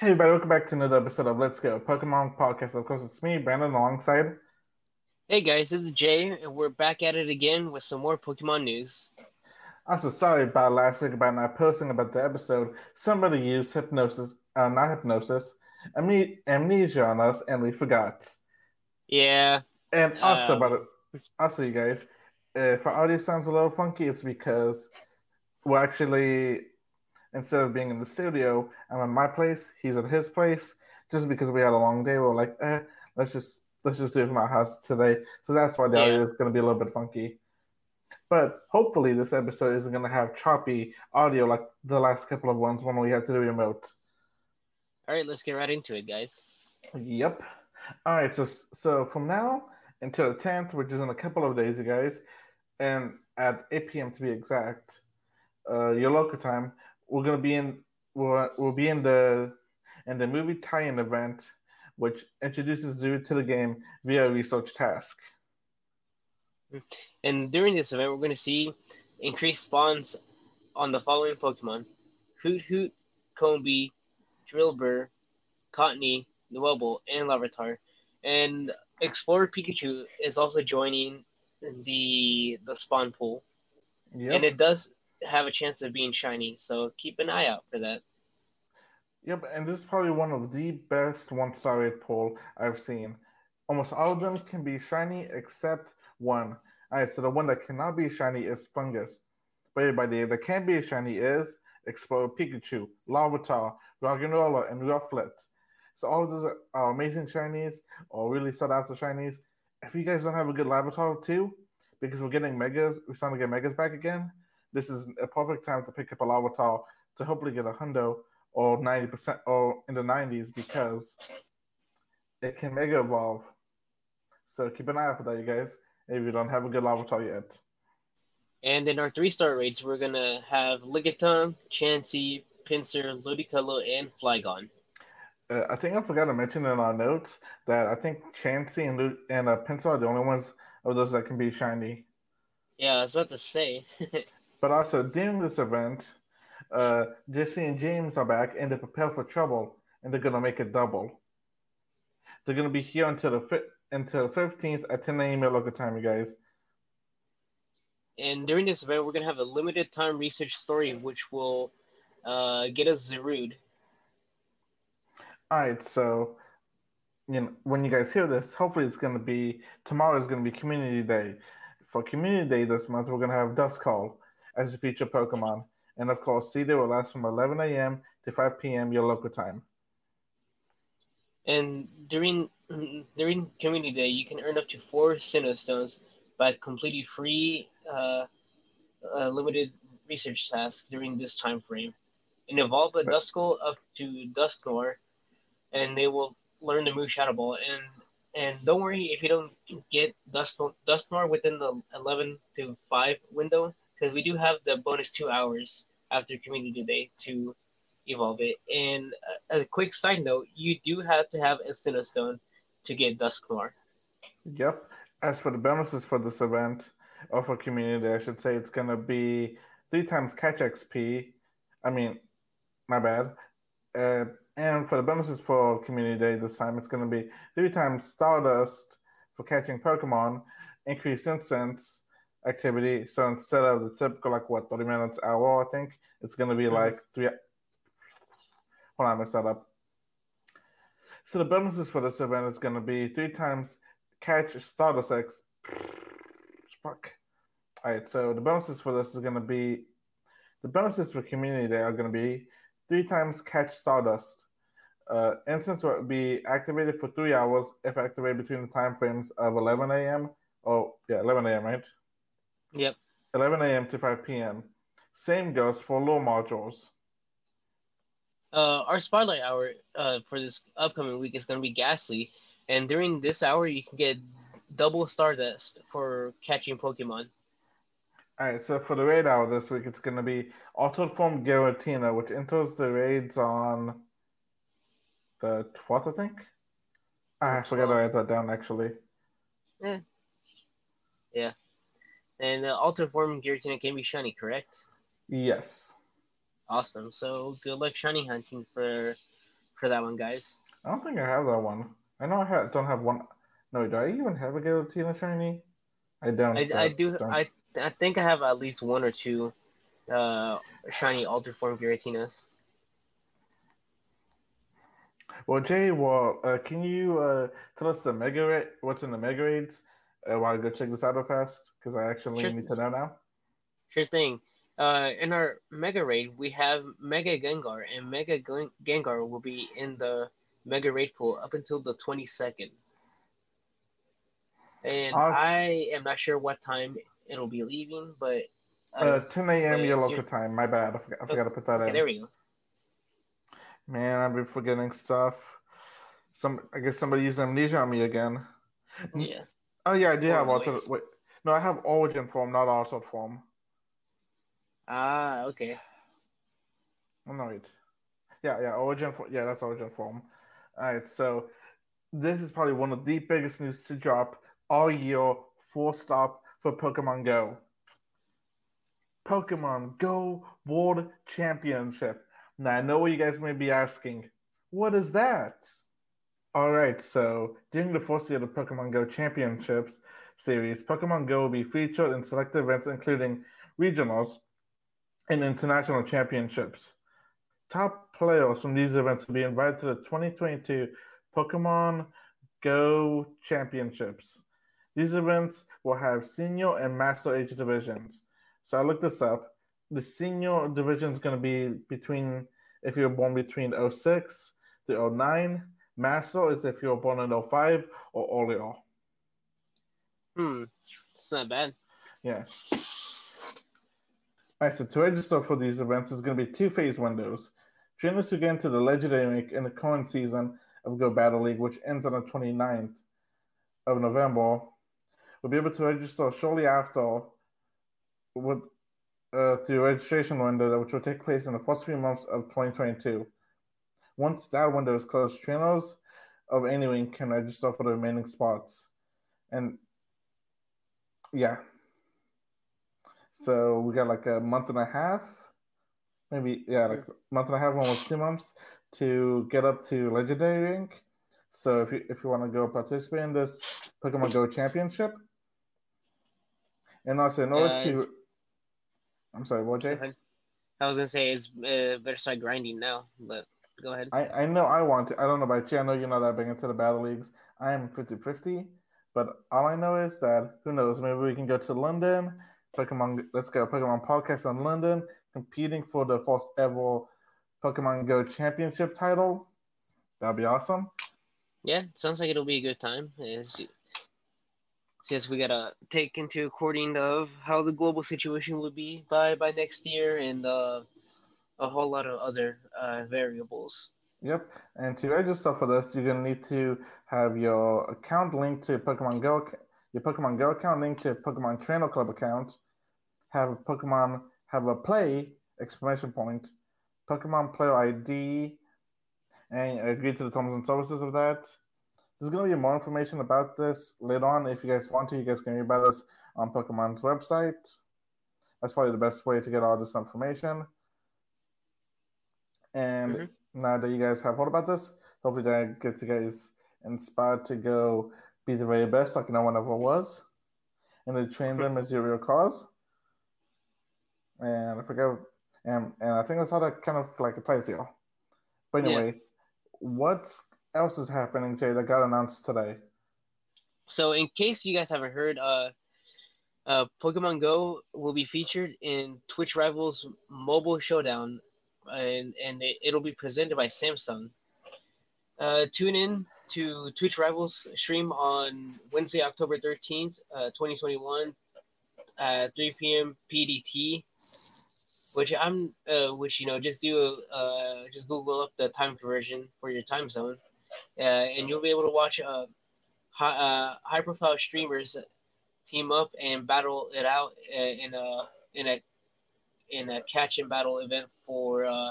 Hey everybody, welcome back to another episode of Let's Go Pokemon Podcast. Of course, it's me, Brandon, alongside. Hey guys, is Jay, and we're back at it again with some more Pokemon news. Also, sorry about last week about not posting about the episode. Somebody used hypnosis, uh, not hypnosis, amne- amnesia on us, and we forgot. Yeah. And also, Um, about it, also, you guys, if our audio sounds a little funky, it's because we're actually instead of being in the studio, I'm in my place, he's at his place. Just because we had a long day, we are like, eh, let's just let's just do it from our house today. So that's why the Yeah. audio is going to be a little bit funky. But hopefully, this episode isn't going to have choppy audio like the last couple of ones when we had to do remote. All right, let's get right into it, guys. Yep. All right. So so from now until the tenth, which is in a couple of days, you guys, and at eight p.m. to be exact, uh, your local time, we're gonna be in we'll, we'll be in the in the movie tie-in event, which introduces you to the game via a research task. And during this event, we're going to see increased spawns on the following Pokemon: Hoot Hoot, Combee, Drilbur, Cottonee, Nuebel, and Larvitar. And Explorer Pikachu is also joining the the spawn pool, Yep. and it does have a chance of being shiny. So keep an eye out for that. Yep, and this is probably one of the best one-star rate poll I've seen. Almost all of them can be shiny except one. All right, so the one that cannot be shiny is Foongus. But everybody that can be shiny is Explorer Pikachu, Larvitar, Roggenrola, and Rufflet. So all of those are, are amazing shinies or really sought after shinies. If you guys don't have a good Larvitar too, because we're getting megas, we're starting to get megas back again, this is a perfect time to pick up a Larvitar to hopefully get a hundo or 90% or in the 90s because it can mega evolve. So keep an eye out for that, you guys, if you don't have a good Larvitar yet. And in our three star rates, we're gonna have Lickitung, Chansey, Pinsir, Ludicolo, and Flygon. Uh, I think I forgot to mention in our notes that I think Chansey and, Lu- and uh, Pinsir are the only ones of those that can be shiny. Yeah, I was about to say. But also during this event, uh, Jesse and James are back and they prepare for trouble, and they're gonna make it double. They're gonna be here until the fi- until fifteenth at ten a.m. local time, you guys. and during this event, we're gonna have a limited time research story, which will uh, get us Zarude. All right, so you know when you guys hear this, hopefully it's gonna be tomorrow is gonna be Community Day. For Community Day this month, we're gonna have Duskull as a feature Pokemon, and of course, C Day will last from 11 a.m. to 5 p.m. your local time. And during during Community Day, you can earn up to four Sinnoh Stones by completing free uh, uh, limited research tasks during this time frame. And evolve a Duskull up to Dusknoir, and they will learn the move Shadow Ball. And and don't worry if you don't get Dust Dusknoir within the 11 to 5 window, because we do have the bonus two hours after Community Day to evolve it. And a, a quick side note, you do have to have a Sinnoh to get Dusknoir. Yep. As for the bonuses for this event, or for Community Day, I should say, it's gonna be three times catch XP. I mean, my bad. Uh, and for the bonuses for Community Day this time, it's going to be three times Stardust for catching Pokemon, increased incense activity. So instead of the typical, like, what, 30 minutes, hour, I think, it's going to be Mhm. like three. Hold on, I messed that up. So the bonuses for this event is going to be three times catch Stardust X. Fuck. All right, so the bonuses for this is going to be the bonuses for Community Day are going to be three times catch Stardust. Uh, incense will be activated for three hours if activated between the time frames of 11 a.m. Oh, yeah, 11 a.m., right? Yep. 11 a.m. to 5 p.m. Same goes for Lure Modules. Uh, our spotlight hour uh, for this upcoming week is going to be Gastly, and during this hour you can get double Stardust for catching Pokemon. All right, so for the raid hour this week, it's going to be Altered Form Giratina, which enters the raids on the 12th, I think. Ah, I forgot to write that down, actually. And the Alter Form Giratina can be shiny, correct? Yes. Awesome. So good luck shiny hunting for for that one, guys. I don't think I have that one. I know I ha- don't have one. No, do I even have a Giratina shiny? I don't. I, I do. don't. I I think I have at least one or two uh, shiny Alter Form Giratinas. Well, Jay, well, uh, can you uh, tell us the mega ra- what's in the mega raids? Uh, want to go check this out real fast because I actually Sure. need to know now. Sure thing. Uh, in our Mega Raid, we have Mega Gengar, and Mega Gen- Gengar will be in the Mega Raid pool up until the 22nd. And Awes- I am not sure what time it'll be leaving, but Uh, as- 10 a.m. your local you- time. My bad. I forgot, I forgot to put that okay, in. there we go. Man, I've been forgetting stuff. Some, I guess somebody used amnesia on me again. Yeah. Oh yeah, I do have altered. voice. Wait, no, I have origin form, not altered form. Ah, okay. Oh, no, wait. Yeah, yeah, origin. For, yeah, that's origin form. All right, so this is probably one of the biggest news to drop all year. Full stop for Pokemon Go. Pokemon Go World Championship. Now I know what you guys may be asking. What is that? All right, so during the first year of the Pokemon Go Championships series, Pokemon Go will be featured in select events including regionals and international championships. Top players from these events will be invited to the 2022 Pokemon Go Championships. These events will have senior and master age divisions. So I looked this up. The senior division is going to be between, if you're born between 06 to 09. Master is if you're born in 05 or earlier. Hmm. It's not bad. Yeah. All right, so to register for these events is going to be two phase windows. Trainers who get into the legendary in the current season of Go Battle League, which ends on the 29th of November, We'll be able to register shortly after with uh, through registration window, which will take place in the first few months of 2022. Once that window is closed, trainers of any wing can register for the remaining spots. And yeah. So we got like a month and a half, maybe yeah, like a month and a half, almost two months to get up to legendary rank. So if you if you want to go participate in this Pokemon Go Championship, and also in order Uh, to, I'm sorry, what Jay? I was gonna say it's uh, better start grinding now, but go ahead. I, I know I want to. I don't know about you. I know you're not that big into the battle leagues. I am 50 50. But all I know is that, who knows, maybe we can go to London. Pokemon, let's go. Pokemon podcast in London, competing for the first ever Pokemon Go championship title. That'd be awesome. Yeah, sounds like it'll be a good time. It's ju- just we gotta take into according of how the global situation will be by by next year and uh, a whole lot of other uh, variables. Yep. And to register for this, you're gonna need to have your account linked to Pokemon Go, your Pokemon Go account linked to Pokemon Trainer Club account. Have a Pokemon have a play exclamation point, Pokemon player ID, and agree to the terms and services of that. There's gonna be more information about this later on. If you guys want to, you guys can read about this on Pokemon's website. That's probably the best way to get all this information. And Mhm. now that you guys have heard about this, hopefully that gets you guys inspired to go be the very best, like no one ever was, and to train them as your real cause. And I forget, and and I think that's how that kind of like applies here. But Yeah. anyway, what else is happening, Jay? That got announced today. So, in case you guys haven't heard, uh, uh, Pokemon Go will be featured in Twitch Rivals Mobile Showdown, and and it, it'll be presented by Samsung. Uh, tune in to Twitch Rivals stream on Wednesday, October thirteenth, uh, twenty twenty one, at three p.m. PDT. Which I'm, uh, which you know, just do, uh, just Google up the time conversion for your time zone, uh, and you'll be able to watch uh, high, uh, high profile streamers team up and battle it out uh, in a in a in a catch and battle event for uh,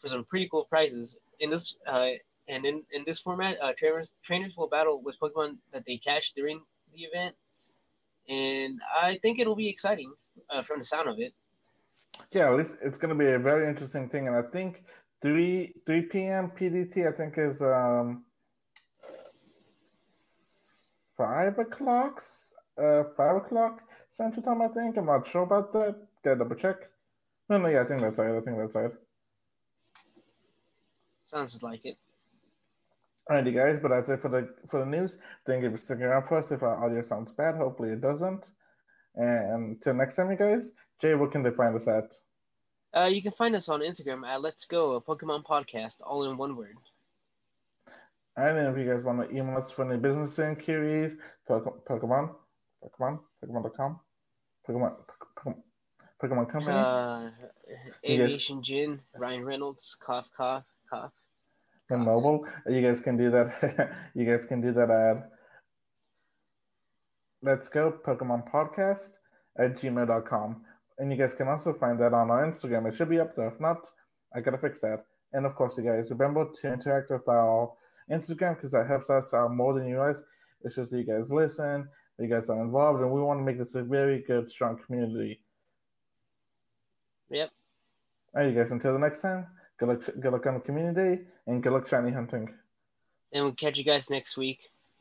for some pretty cool prizes. In this uh, and in, in this format, uh, trainers trainers will battle with Pokemon that they catch during the event, and I think it'll be exciting uh, from the sound of it. Yeah, at least it's going to be a very interesting thing, and I think three three p.m. PDT. I think is um five o'clock. Uh, five o'clock Central Time. I think. I'm not sure about that. Gotta double check. No, no, yeah, I think that's right. I think that's right. Sounds like it. Alrighty, guys, but that's it for the for the news. Thank you for sticking around for us. If our audio sounds bad, hopefully it doesn't. And until next time, you guys. Jay, where can they find us at? Uh, you can find us on Instagram at Let's Go a Pokemon Podcast, all in one word. And if you guys want to email us for any business inquiries, Pokemon, Pokemon, Pokemon, Pokemon.com, Pokemon, Pokemon, Pokemon Company. Uh, Aviation Gin, Ryan Reynolds, cough, cough, cough. and mobile. You guys can do that. you guys can do that at Let's Go Pokemon Podcast at gmail.com. And you guys can also find that on our Instagram. It should be up there. If not, I gotta fix that. And of course, you guys remember to interact with our Instagram because that helps us out more than you guys. It shows that you guys listen, you guys are involved, and we want to make this a very good, strong community. Yep. All right, you guys. Until the next time. Good luck, good luck on the community, and good luck shiny hunting. And we'll catch you guys next week.